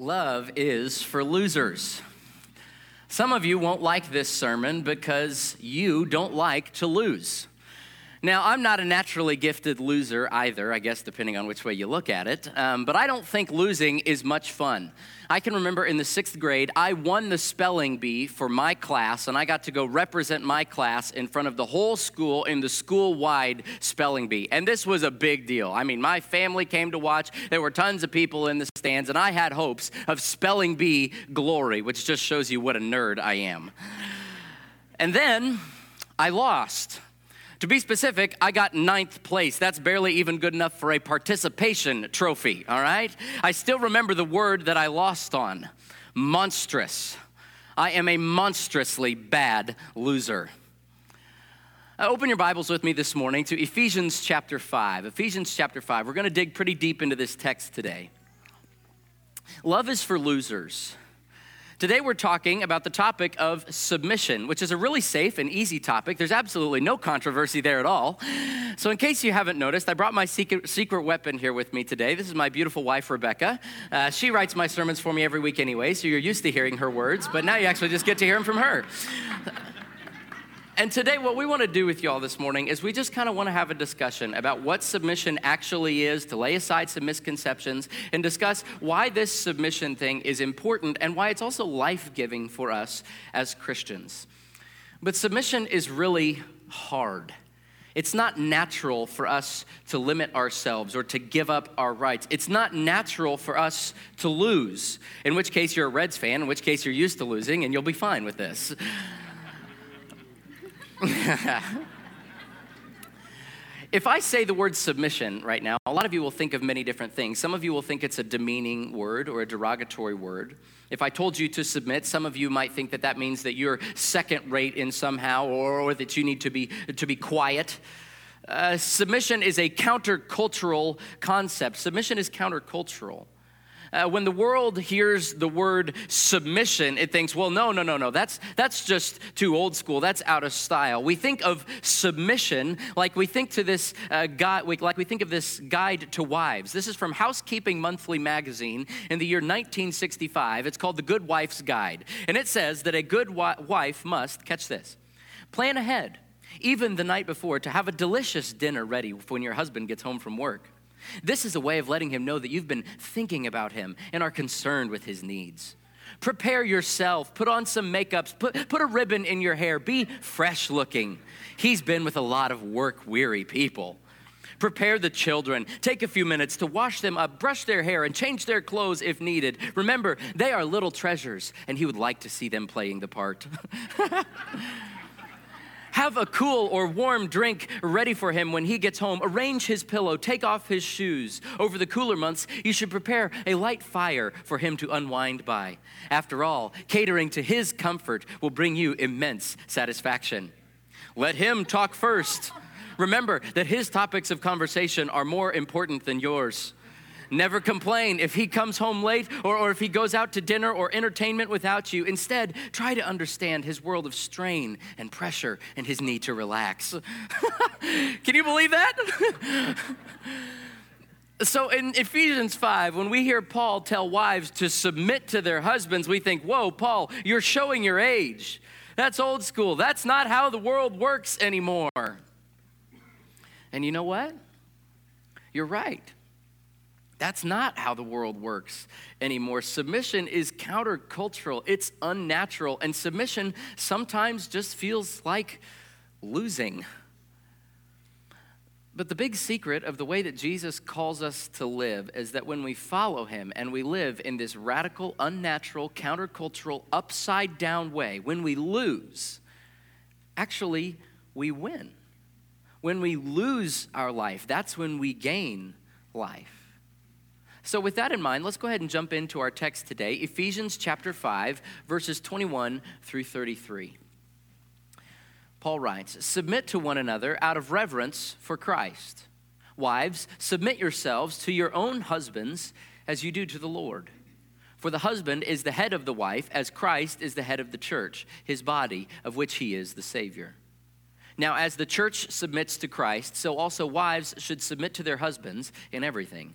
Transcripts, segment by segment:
Love is for losers. Some of you won't like this sermon because you don't like to lose. Now, I'm not a naturally gifted loser either, I guess, depending on which way you look at it, um, but I don't think losing is much fun. I can remember in the sixth grade, I won the spelling bee for my class, and I got to go represent my class in front of the whole school in the school wide spelling bee. And this was a big deal. I mean, my family came to watch, there were tons of people in the stands, and I had hopes of spelling bee glory, which just shows you what a nerd I am. And then I lost. To be specific, I got ninth place. That's barely even good enough for a participation trophy, all right? I still remember the word that I lost on monstrous. I am a monstrously bad loser. Uh, open your Bibles with me this morning to Ephesians chapter 5. Ephesians chapter 5. We're going to dig pretty deep into this text today. Love is for losers. Today we're talking about the topic of submission, which is a really safe and easy topic. There's absolutely no controversy there at all. So, in case you haven't noticed, I brought my secret, secret weapon here with me today. This is my beautiful wife, Rebecca. Uh, she writes my sermons for me every week anyway, so you're used to hearing her words, but now you actually just get to hear them from her. And today, what we want to do with y'all this morning is we just kind of want to have a discussion about what submission actually is, to lay aside some misconceptions, and discuss why this submission thing is important and why it's also life giving for us as Christians. But submission is really hard. It's not natural for us to limit ourselves or to give up our rights. It's not natural for us to lose, in which case you're a Reds fan, in which case you're used to losing, and you'll be fine with this. if I say the word submission right now, a lot of you will think of many different things. Some of you will think it's a demeaning word or a derogatory word. If I told you to submit, some of you might think that that means that you're second rate in somehow or, or that you need to be, to be quiet. Uh, submission is a countercultural concept. Submission is countercultural. Uh, when the world hears the word submission, it thinks, well, no, no, no, no, that's, that's just too old school. That's out of style. We think of submission like we think to this uh, guide, like we think of this guide to wives. This is from Housekeeping Monthly magazine in the year 1965. It's called The Good Wife's Guide. And it says that a good wi- wife must, catch this, plan ahead, even the night before, to have a delicious dinner ready when your husband gets home from work. This is a way of letting him know that you've been thinking about him and are concerned with his needs. Prepare yourself, put on some makeups, put, put a ribbon in your hair, be fresh looking. He's been with a lot of work weary people. Prepare the children. Take a few minutes to wash them up, brush their hair, and change their clothes if needed. Remember, they are little treasures, and he would like to see them playing the part. Have a cool or warm drink ready for him when he gets home. Arrange his pillow. Take off his shoes. Over the cooler months, you should prepare a light fire for him to unwind by. After all, catering to his comfort will bring you immense satisfaction. Let him talk first. Remember that his topics of conversation are more important than yours. Never complain if he comes home late or, or if he goes out to dinner or entertainment without you. Instead, try to understand his world of strain and pressure and his need to relax. Can you believe that? So in Ephesians 5, when we hear Paul tell wives to submit to their husbands, we think, whoa, Paul, you're showing your age. That's old school. That's not how the world works anymore. And you know what? You're right. That's not how the world works anymore. Submission is countercultural, it's unnatural, and submission sometimes just feels like losing. But the big secret of the way that Jesus calls us to live is that when we follow him and we live in this radical, unnatural, countercultural, upside down way, when we lose, actually, we win. When we lose our life, that's when we gain life. So, with that in mind, let's go ahead and jump into our text today Ephesians chapter 5, verses 21 through 33. Paul writes Submit to one another out of reverence for Christ. Wives, submit yourselves to your own husbands as you do to the Lord. For the husband is the head of the wife, as Christ is the head of the church, his body, of which he is the Savior. Now, as the church submits to Christ, so also wives should submit to their husbands in everything.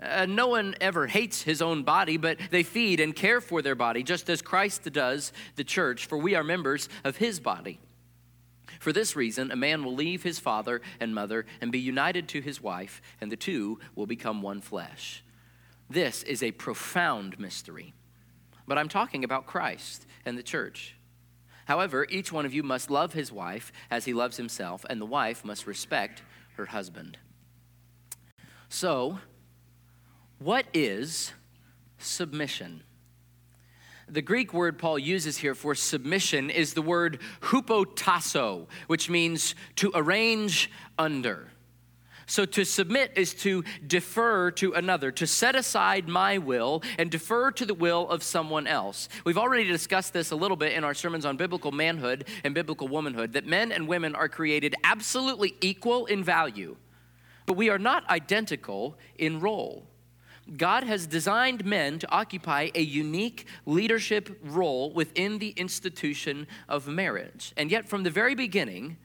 Uh, no one ever hates his own body, but they feed and care for their body, just as Christ does the church, for we are members of his body. For this reason, a man will leave his father and mother and be united to his wife, and the two will become one flesh. This is a profound mystery. But I'm talking about Christ and the church. However, each one of you must love his wife as he loves himself, and the wife must respect her husband. So, what is submission? The Greek word Paul uses here for submission is the word hupotasso, which means to arrange under. So to submit is to defer to another, to set aside my will and defer to the will of someone else. We've already discussed this a little bit in our sermons on biblical manhood and biblical womanhood that men and women are created absolutely equal in value, but we are not identical in role. God has designed men to occupy a unique leadership role within the institution of marriage. And yet, from the very beginning,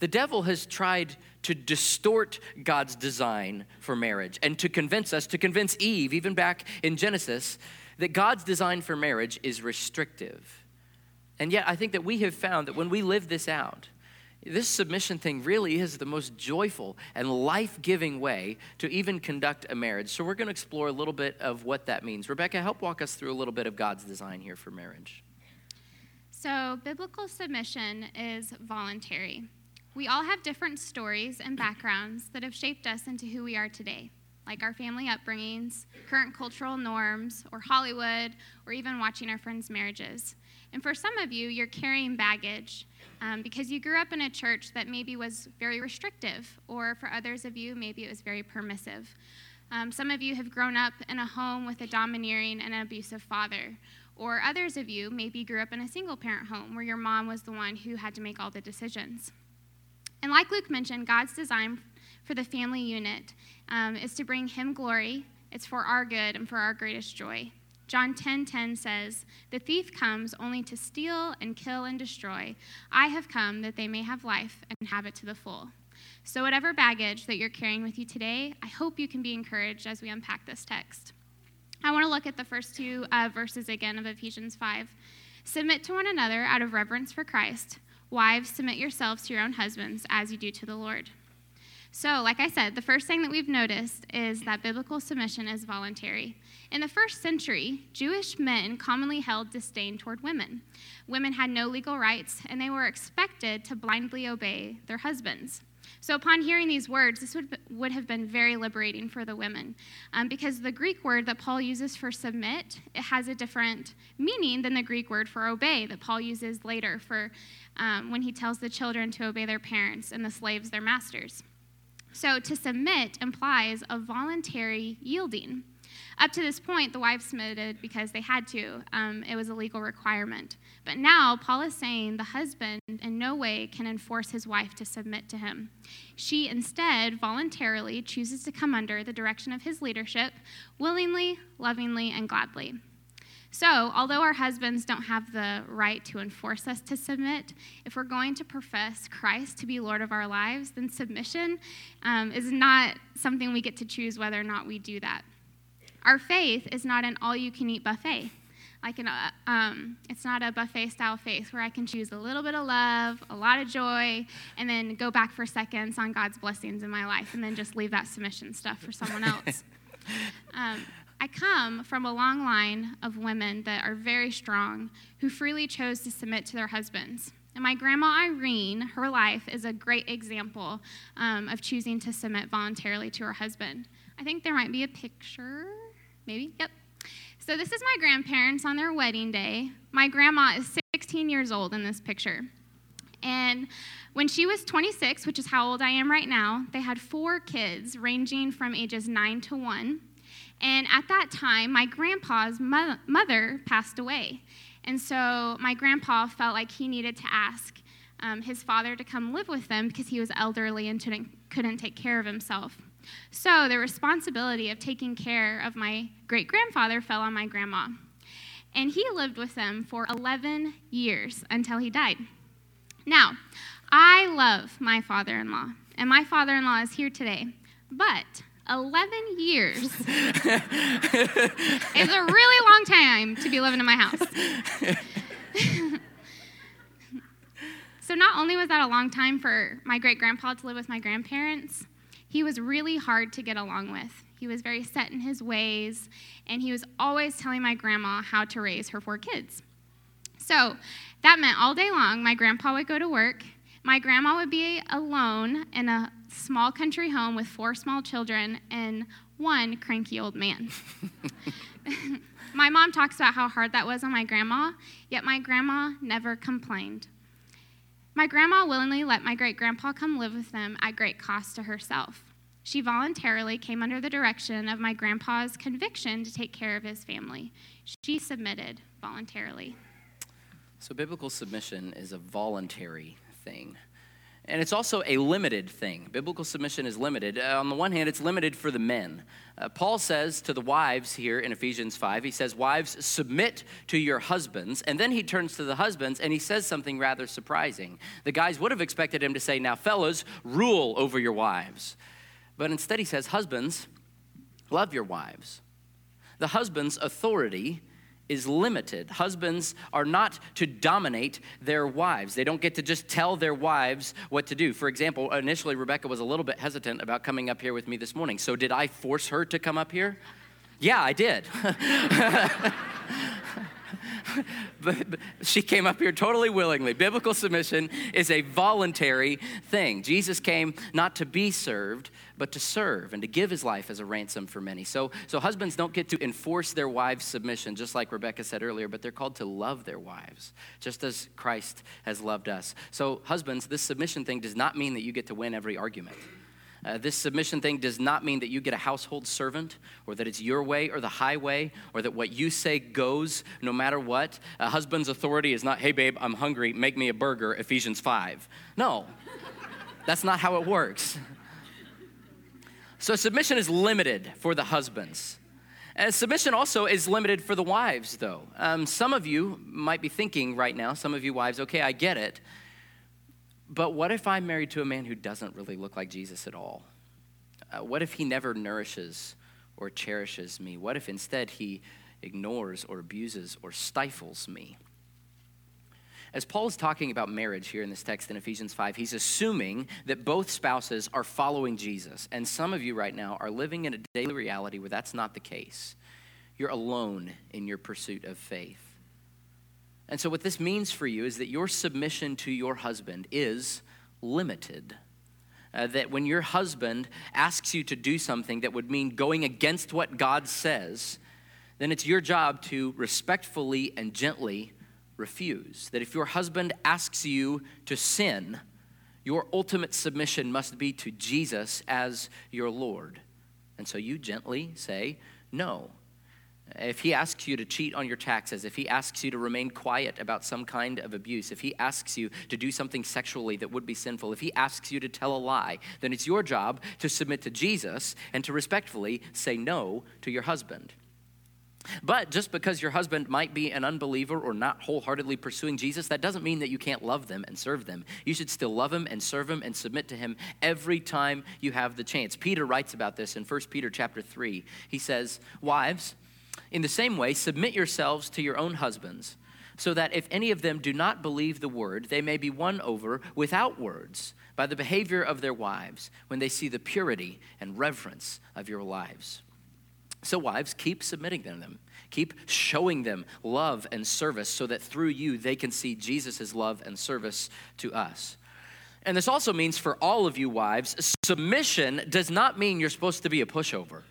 the devil has tried to distort God's design for marriage and to convince us, to convince Eve, even back in Genesis, that God's design for marriage is restrictive. And yet, I think that we have found that when we live this out, this submission thing really is the most joyful and life giving way to even conduct a marriage. So, we're going to explore a little bit of what that means. Rebecca, help walk us through a little bit of God's design here for marriage. So, biblical submission is voluntary. We all have different stories and backgrounds that have shaped us into who we are today, like our family upbringings, current cultural norms, or Hollywood, or even watching our friends' marriages. And for some of you, you're carrying baggage um, because you grew up in a church that maybe was very restrictive, or for others of you, maybe it was very permissive. Um, some of you have grown up in a home with a domineering and an abusive father, or others of you maybe grew up in a single parent home where your mom was the one who had to make all the decisions. And like Luke mentioned, God's design for the family unit um, is to bring Him glory, it's for our good and for our greatest joy. John 10:10 10, 10 says, "The thief comes only to steal and kill and destroy. I have come that they may have life and have it to the full." So whatever baggage that you're carrying with you today, I hope you can be encouraged as we unpack this text. I want to look at the first two uh, verses again of Ephesians 5. Submit to one another out of reverence for Christ. Wives, submit yourselves to your own husbands as you do to the Lord. So, like I said, the first thing that we've noticed is that biblical submission is voluntary. In the first century, Jewish men commonly held disdain toward women. Women had no legal rights, and they were expected to blindly obey their husbands. So, upon hearing these words, this would, would have been very liberating for the women um, because the Greek word that Paul uses for submit it has a different meaning than the Greek word for obey that Paul uses later for um, when he tells the children to obey their parents and the slaves their masters. So, to submit implies a voluntary yielding. Up to this point, the wives submitted because they had to, um, it was a legal requirement. But now, Paul is saying the husband in no way can enforce his wife to submit to him. She instead voluntarily chooses to come under the direction of his leadership, willingly, lovingly, and gladly. So, although our husbands don't have the right to enforce us to submit, if we're going to profess Christ to be Lord of our lives, then submission um, is not something we get to choose whether or not we do that. Our faith is not an all you can eat buffet. Like an, uh, um, it's not a buffet style faith where I can choose a little bit of love, a lot of joy, and then go back for seconds on God's blessings in my life, and then just leave that submission stuff for someone else. um, I come from a long line of women that are very strong who freely chose to submit to their husbands. And my grandma Irene, her life is a great example um, of choosing to submit voluntarily to her husband. I think there might be a picture, maybe, yep. So this is my grandparents on their wedding day. My grandma is 16 years old in this picture. And when she was 26, which is how old I am right now, they had four kids ranging from ages 9 to 1. And at that time, my grandpa's mo- mother passed away. And so my grandpa felt like he needed to ask um, his father to come live with them because he was elderly and couldn't, take care of himself. So the responsibility of taking care of my great grandfather fell on my grandma. And he lived with them for 11 years until he died. Now, I love my father in law, and my father in law is here today. But 11 years is a really long time to be living in my house. so, not only was that a long time for my great grandpa to live with my grandparents, he was really hard to get along with. He was very set in his ways, and he was always telling my grandma how to raise her four kids. So, that meant all day long, my grandpa would go to work, my grandma would be alone in a small country home with four small children and one cranky old man. my mom talks about how hard that was on my grandma, yet my grandma never complained. My grandma willingly let my great grandpa come live with them at great cost to herself. She voluntarily came under the direction of my grandpa's conviction to take care of his family. She submitted voluntarily. So, biblical submission is a voluntary thing. And it's also a limited thing. Biblical submission is limited. Uh, on the one hand, it's limited for the men. Uh, Paul says to the wives here in Ephesians 5, he says, Wives, submit to your husbands. And then he turns to the husbands and he says something rather surprising. The guys would have expected him to say, Now, fellas, rule over your wives. But instead, he says, Husbands, love your wives. The husband's authority is limited. Husbands are not to dominate their wives. They don't get to just tell their wives what to do. For example, initially Rebecca was a little bit hesitant about coming up here with me this morning. So did I force her to come up here? Yeah, I did. she came up here totally willingly. Biblical submission is a voluntary thing. Jesus came not to be served, but to serve and to give his life as a ransom for many. So, so husbands don't get to enforce their wives' submission, just like Rebecca said earlier, but they're called to love their wives, just as Christ has loved us. So, husbands, this submission thing does not mean that you get to win every argument. Uh, this submission thing does not mean that you get a household servant or that it's your way or the highway or that what you say goes no matter what. A husband's authority is not, hey, babe, I'm hungry, make me a burger, Ephesians 5. No, that's not how it works. So submission is limited for the husbands. And submission also is limited for the wives, though. Um, some of you might be thinking right now, some of you wives, okay, I get it. But what if I'm married to a man who doesn't really look like Jesus at all? Uh, what if he never nourishes or cherishes me? What if instead he ignores or abuses or stifles me? As Paul is talking about marriage here in this text in Ephesians 5, he's assuming that both spouses are following Jesus. And some of you right now are living in a daily reality where that's not the case. You're alone in your pursuit of faith. And so, what this means for you is that your submission to your husband is limited. Uh, that when your husband asks you to do something that would mean going against what God says, then it's your job to respectfully and gently refuse. That if your husband asks you to sin, your ultimate submission must be to Jesus as your Lord. And so you gently say, No, if he asks you to cheat on your taxes, if he asks you to remain quiet about some kind of abuse, if he asks you to do something sexually that would be sinful, if he asks you to tell a lie, then it's your job to submit to Jesus and to respectfully say no to your husband. But just because your husband might be an unbeliever or not wholeheartedly pursuing Jesus, that doesn't mean that you can't love them and serve them. You should still love him and serve him and submit to him every time you have the chance. Peter writes about this in 1 Peter chapter 3. He says, Wives, in the same way, submit yourselves to your own husbands, so that if any of them do not believe the word, they may be won over without words by the behavior of their wives when they see the purity and reverence of your lives. So, wives, keep submitting to them. Keep showing them love and service so that through you they can see Jesus' love and service to us. And this also means for all of you wives, submission does not mean you're supposed to be a pushover.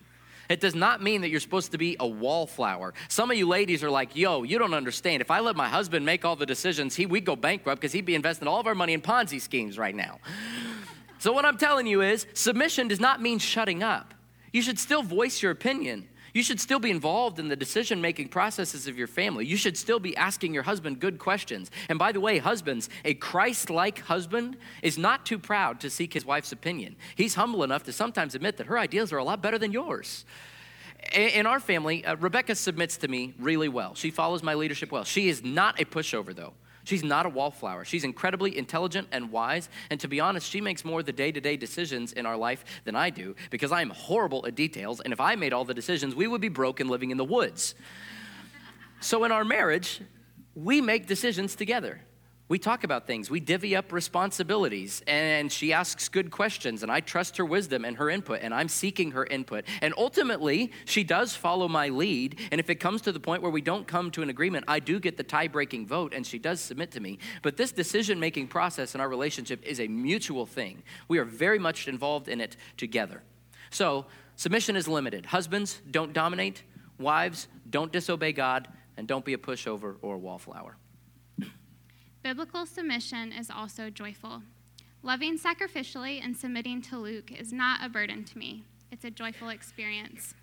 It does not mean that you're supposed to be a wallflower. Some of you ladies are like, yo, you don't understand. If I let my husband make all the decisions, he, we'd go bankrupt because he'd be investing all of our money in Ponzi schemes right now. So, what I'm telling you is, submission does not mean shutting up. You should still voice your opinion. You should still be involved in the decision making processes of your family. You should still be asking your husband good questions. And by the way, husbands, a Christ like husband is not too proud to seek his wife's opinion. He's humble enough to sometimes admit that her ideas are a lot better than yours. In our family, uh, Rebecca submits to me really well. She follows my leadership well. She is not a pushover, though. She's not a wallflower. She's incredibly intelligent and wise. And to be honest, she makes more of the day to day decisions in our life than I do because I am horrible at details. And if I made all the decisions, we would be broke and living in the woods. So in our marriage, we make decisions together we talk about things, we divvy up responsibilities, and she asks good questions, and I trust her wisdom and her input, and I'm seeking her input. And ultimately, she does follow my lead, and if it comes to the point where we don't come to an agreement, I do get the tie breaking vote, and she does submit to me. But this decision making process in our relationship is a mutual thing. We are very much involved in it together. So, submission is limited. Husbands, don't dominate. Wives, don't disobey God, and don't be a pushover or a wallflower. Biblical submission is also joyful. Loving sacrificially and submitting to Luke is not a burden to me, it's a joyful experience.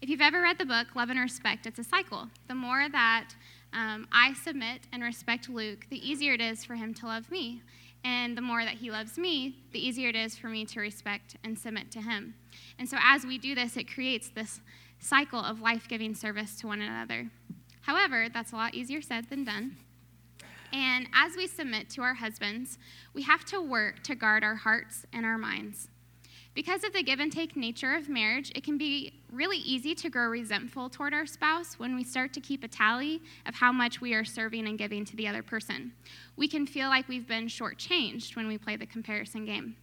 If you've ever read the book Love and Respect, it's a cycle. The more that um, I submit and respect Luke, the easier it is for him to love me. And the more that he loves me, the easier it is for me to respect and submit to him. And so, as we do this, it creates this cycle of life giving service to one another. However, that's a lot easier said than done. And as we submit to our husbands, we have to work to guard our hearts and our minds. Because of the give and take nature of marriage, it can be really easy to grow resentful toward our spouse when we start to keep a tally of how much we are serving and giving to the other person. We can feel like we've been shortchanged when we play the comparison game.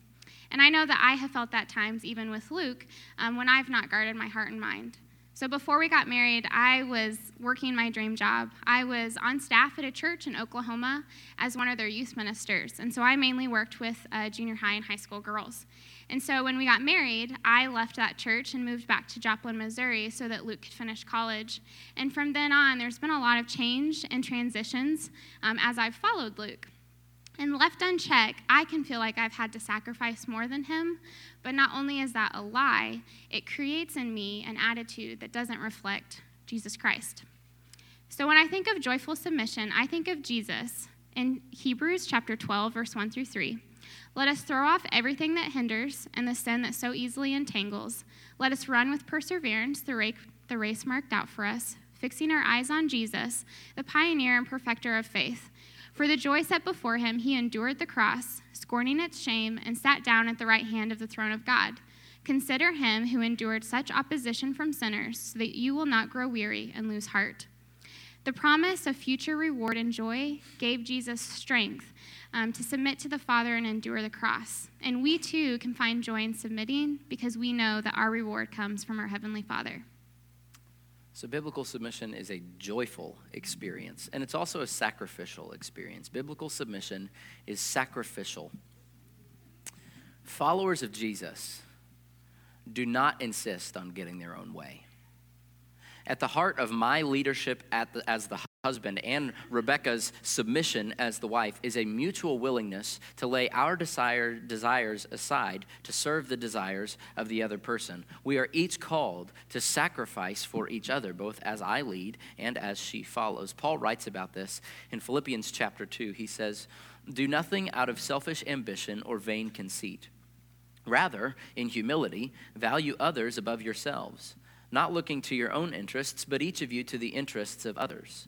And I know that I have felt that times, even with Luke, um, when I've not guarded my heart and mind. So before we got married, I was working my dream job. I was on staff at a church in Oklahoma as one of their youth ministers. And so I mainly worked with uh, junior high and high school girls. And so when we got married, I left that church and moved back to Joplin, Missouri so that Luke could finish college. And from then on, there's been a lot of change and transitions um, as I've followed Luke. And left unchecked, I can feel like I've had to sacrifice more than him. But not only is that a lie, it creates in me an attitude that doesn't reflect Jesus Christ. So when I think of joyful submission, I think of Jesus in Hebrews chapter 12, verse 1 through 3. Let us throw off everything that hinders and the sin that so easily entangles. Let us run with perseverance the race marked out for us, fixing our eyes on Jesus, the pioneer and perfecter of faith for the joy set before him, he endured the cross, scorning its shame, and sat down at the right hand of the throne of God. Consider him who endured such opposition from sinners, so that you will not grow weary and lose heart. The promise of future reward and joy gave Jesus strength um, to submit to the Father and endure the cross. And we too can find joy in submitting because we know that our reward comes from our Heavenly Father. So, biblical submission is a joyful experience, and it's also a sacrificial experience. Biblical submission is sacrificial. Followers of Jesus do not insist on getting their own way. At the heart of my leadership the, as the husband and Rebecca's submission as the wife is a mutual willingness to lay our desire, desires aside to serve the desires of the other person. We are each called to sacrifice for each other, both as I lead and as she follows. Paul writes about this in Philippians chapter 2. He says, Do nothing out of selfish ambition or vain conceit. Rather, in humility, value others above yourselves, not looking to your own interests, but each of you to the interests of others.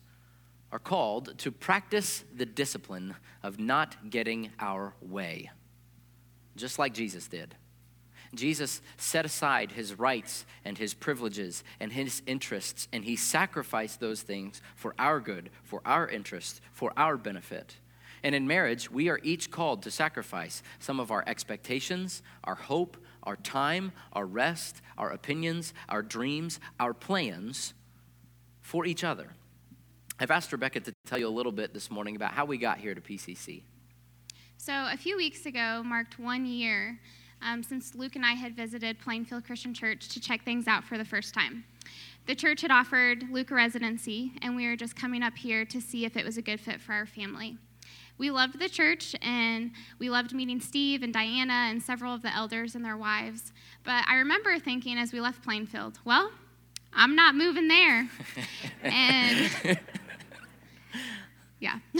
are called to practice the discipline of not getting our way, just like Jesus did. Jesus set aside his rights and his privileges and his interests, and he sacrificed those things for our good, for our interest, for our benefit. And in marriage, we are each called to sacrifice some of our expectations, our hope, our time, our rest, our opinions, our dreams, our plans for each other. I've asked Rebecca to tell you a little bit this morning about how we got here to PCC. So, a few weeks ago marked one year um, since Luke and I had visited Plainfield Christian Church to check things out for the first time. The church had offered Luke a residency, and we were just coming up here to see if it was a good fit for our family. We loved the church, and we loved meeting Steve and Diana and several of the elders and their wives. But I remember thinking as we left Plainfield, well, I'm not moving there. and yeah.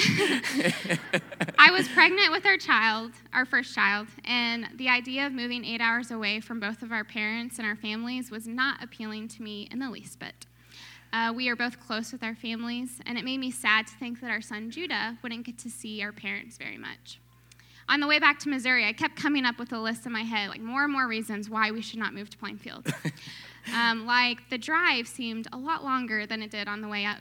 I was pregnant with our child, our first child, and the idea of moving eight hours away from both of our parents and our families was not appealing to me in the least bit. Uh, we are both close with our families, and it made me sad to think that our son Judah wouldn't get to see our parents very much. On the way back to Missouri, I kept coming up with a list in my head, like more and more reasons why we should not move to Plainfield. um, like the drive seemed a lot longer than it did on the way up.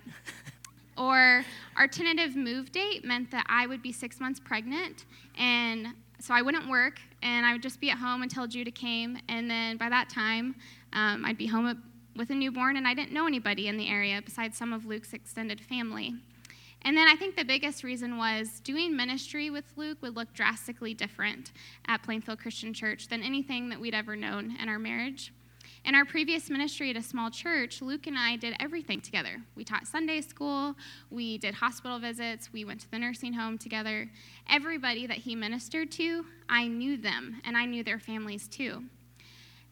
Or our tentative move date meant that I would be six months pregnant, and so I wouldn't work, and I would just be at home until Judah came, and then by that time, um, I'd be home with a newborn, and I didn't know anybody in the area besides some of Luke's extended family. And then I think the biggest reason was doing ministry with Luke would look drastically different at Plainfield Christian Church than anything that we'd ever known in our marriage. In our previous ministry at a small church, Luke and I did everything together. We taught Sunday school, we did hospital visits, we went to the nursing home together. Everybody that he ministered to, I knew them, and I knew their families too.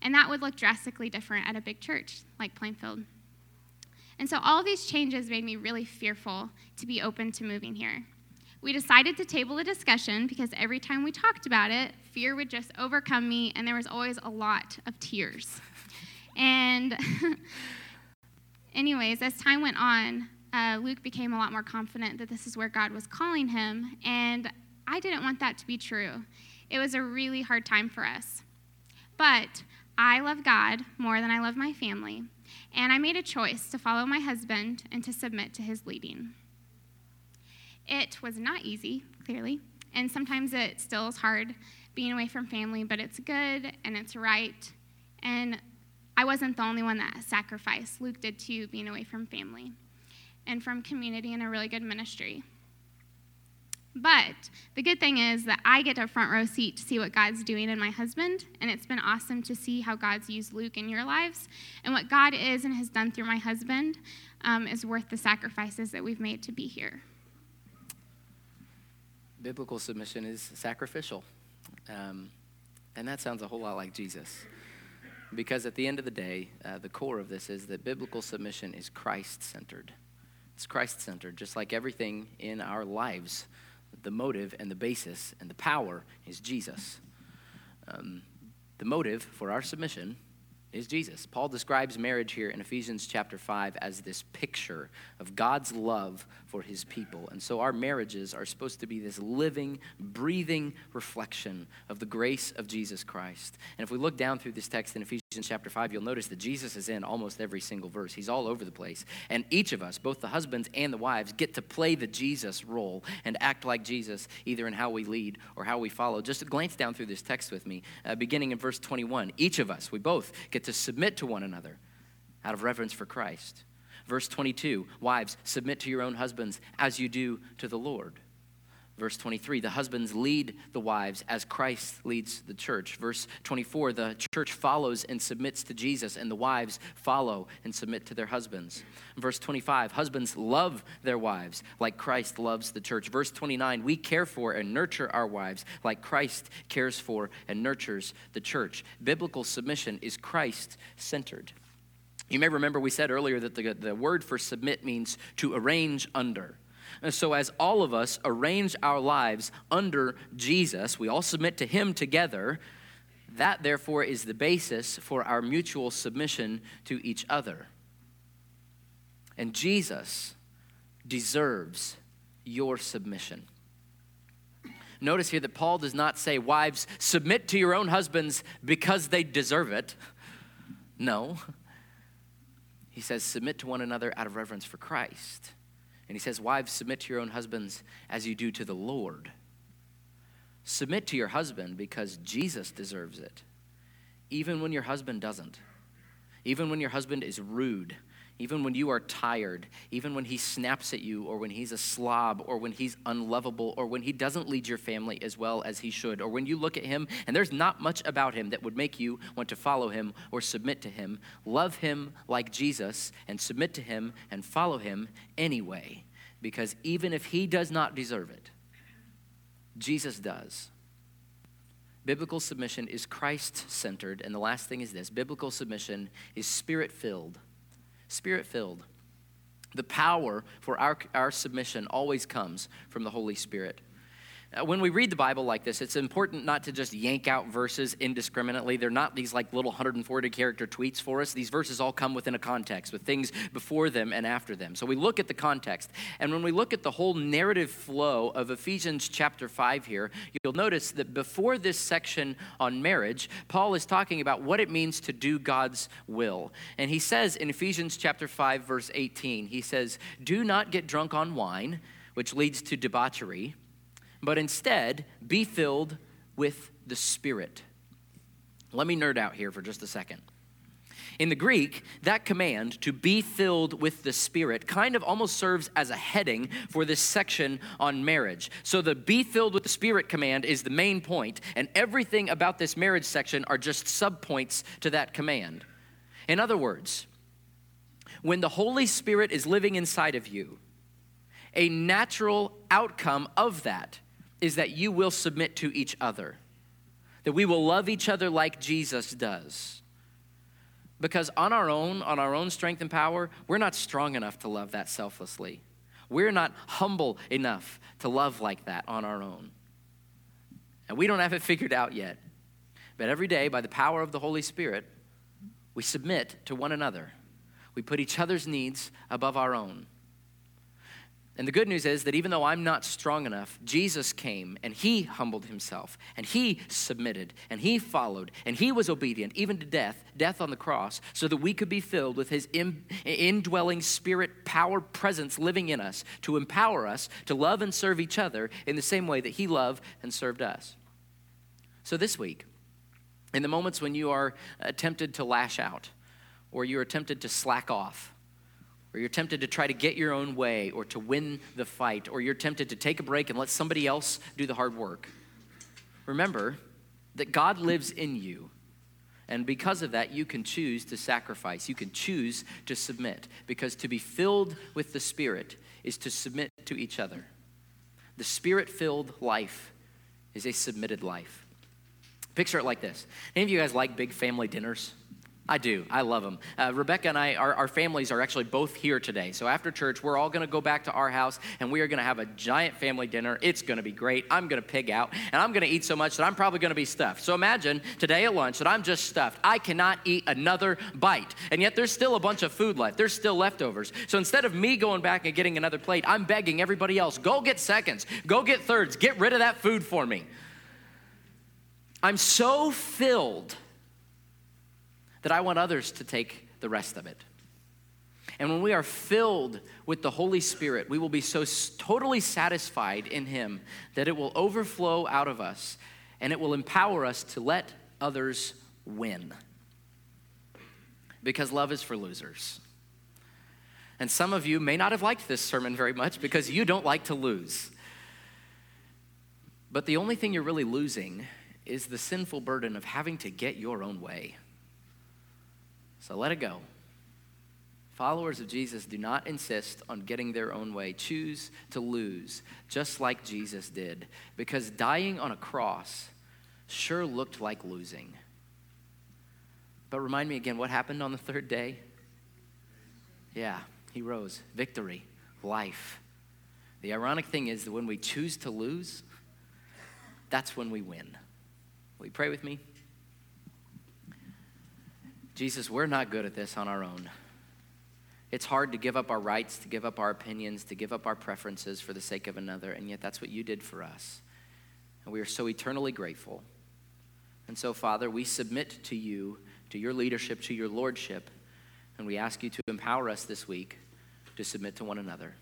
And that would look drastically different at a big church like Plainfield. And so all these changes made me really fearful to be open to moving here. We decided to table the discussion because every time we talked about it, fear would just overcome me, and there was always a lot of tears. And, anyways, as time went on, uh, Luke became a lot more confident that this is where God was calling him, and I didn't want that to be true. It was a really hard time for us. But I love God more than I love my family, and I made a choice to follow my husband and to submit to his leading. It was not easy, clearly, and sometimes it still is hard being away from family, but it's good and it's right. And I wasn't the only one that sacrificed. Luke did too, being away from family and from community and a really good ministry. But the good thing is that I get a front row seat to see what God's doing in my husband, and it's been awesome to see how God's used Luke in your lives. And what God is and has done through my husband um, is worth the sacrifices that we've made to be here. Biblical submission is sacrificial. Um, and that sounds a whole lot like Jesus. Because at the end of the day, uh, the core of this is that biblical submission is Christ centered. It's Christ centered, just like everything in our lives. The motive and the basis and the power is Jesus. Um, the motive for our submission is Jesus. Paul describes marriage here in Ephesians chapter 5 as this picture of God's love for his people. And so our marriages are supposed to be this living, breathing reflection of the grace of Jesus Christ. And if we look down through this text in Ephesians chapter 5, you'll notice that Jesus is in almost every single verse. He's all over the place. And each of us, both the husbands and the wives, get to play the Jesus role and act like Jesus, either in how we lead or how we follow. Just glance down through this text with me, uh, beginning in verse 21. Each of us, we both get to submit to one another out of reverence for Christ. Verse 22 Wives, submit to your own husbands as you do to the Lord. Verse 23, the husbands lead the wives as Christ leads the church. Verse 24, the church follows and submits to Jesus, and the wives follow and submit to their husbands. Verse 25, husbands love their wives like Christ loves the church. Verse 29, we care for and nurture our wives like Christ cares for and nurtures the church. Biblical submission is Christ centered. You may remember we said earlier that the, the word for submit means to arrange under. And so, as all of us arrange our lives under Jesus, we all submit to Him together. That, therefore, is the basis for our mutual submission to each other. And Jesus deserves your submission. Notice here that Paul does not say, Wives, submit to your own husbands because they deserve it. No. He says, Submit to one another out of reverence for Christ. And he says, Wives, submit to your own husbands as you do to the Lord. Submit to your husband because Jesus deserves it, even when your husband doesn't. Even when your husband is rude, even when you are tired, even when he snaps at you, or when he's a slob, or when he's unlovable, or when he doesn't lead your family as well as he should, or when you look at him and there's not much about him that would make you want to follow him or submit to him, love him like Jesus and submit to him and follow him anyway, because even if he does not deserve it, Jesus does. Biblical submission is Christ centered. And the last thing is this biblical submission is spirit filled spirit filled. The power for our, our submission always comes from the Holy Spirit. Uh, when we read the Bible like this, it's important not to just yank out verses indiscriminately. They're not these like little 140 character tweets for us. These verses all come within a context with things before them and after them. So we look at the context. And when we look at the whole narrative flow of Ephesians chapter 5 here, you'll notice that before this section on marriage, Paul is talking about what it means to do God's will. And he says in Ephesians chapter 5 verse 18, he says, "Do not get drunk on wine, which leads to debauchery." But instead be filled with the Spirit. Let me nerd out here for just a second. In the Greek, that command to be filled with the Spirit kind of almost serves as a heading for this section on marriage. So the be filled with the Spirit command is the main point, and everything about this marriage section are just subpoints to that command. In other words, when the Holy Spirit is living inside of you, a natural outcome of that is that you will submit to each other, that we will love each other like Jesus does. Because on our own, on our own strength and power, we're not strong enough to love that selflessly. We're not humble enough to love like that on our own. And we don't have it figured out yet. But every day, by the power of the Holy Spirit, we submit to one another. We put each other's needs above our own. And the good news is that even though I'm not strong enough, Jesus came and he humbled himself and he submitted and he followed and he was obedient even to death, death on the cross, so that we could be filled with his indwelling spirit, power, presence living in us to empower us to love and serve each other in the same way that he loved and served us. So this week, in the moments when you are tempted to lash out or you are tempted to slack off, or you're tempted to try to get your own way or to win the fight, or you're tempted to take a break and let somebody else do the hard work, remember that God lives in you. And because of that, you can choose to sacrifice. You can choose to submit. Because to be filled with the Spirit is to submit to each other. The Spirit filled life is a submitted life. Picture it like this Any of you guys like big family dinners? I do. I love them. Uh, Rebecca and I, our, our, families are actually both here today. So after church, we're all going to go back to our house and we are going to have a giant family dinner. It's going to be great. I'm going to pig out and I'm going to eat so much that I'm probably going to be stuffed. So imagine today at lunch that I'm just stuffed. I cannot eat another bite. And yet there's still a bunch of food left. There's still leftovers. So instead of me going back and getting another plate, I'm begging everybody else go get seconds, go get thirds, get rid of that food for me. I'm so filled that I want others to take the rest of it. And when we are filled with the Holy Spirit, we will be so totally satisfied in Him that it will overflow out of us and it will empower us to let others win. Because love is for losers. And some of you may not have liked this sermon very much because you don't like to lose. But the only thing you're really losing is the sinful burden of having to get your own way. So let it go. Followers of Jesus do not insist on getting their own way. Choose to lose, just like Jesus did, because dying on a cross sure looked like losing. But remind me again what happened on the third day? Yeah, he rose. Victory, life. The ironic thing is that when we choose to lose, that's when we win. Will you pray with me? Jesus, we're not good at this on our own. It's hard to give up our rights, to give up our opinions, to give up our preferences for the sake of another, and yet that's what you did for us. And we are so eternally grateful. And so, Father, we submit to you, to your leadership, to your lordship, and we ask you to empower us this week to submit to one another.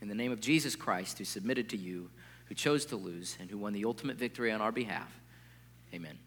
In the name of Jesus Christ, who submitted to you, who chose to lose, and who won the ultimate victory on our behalf, amen.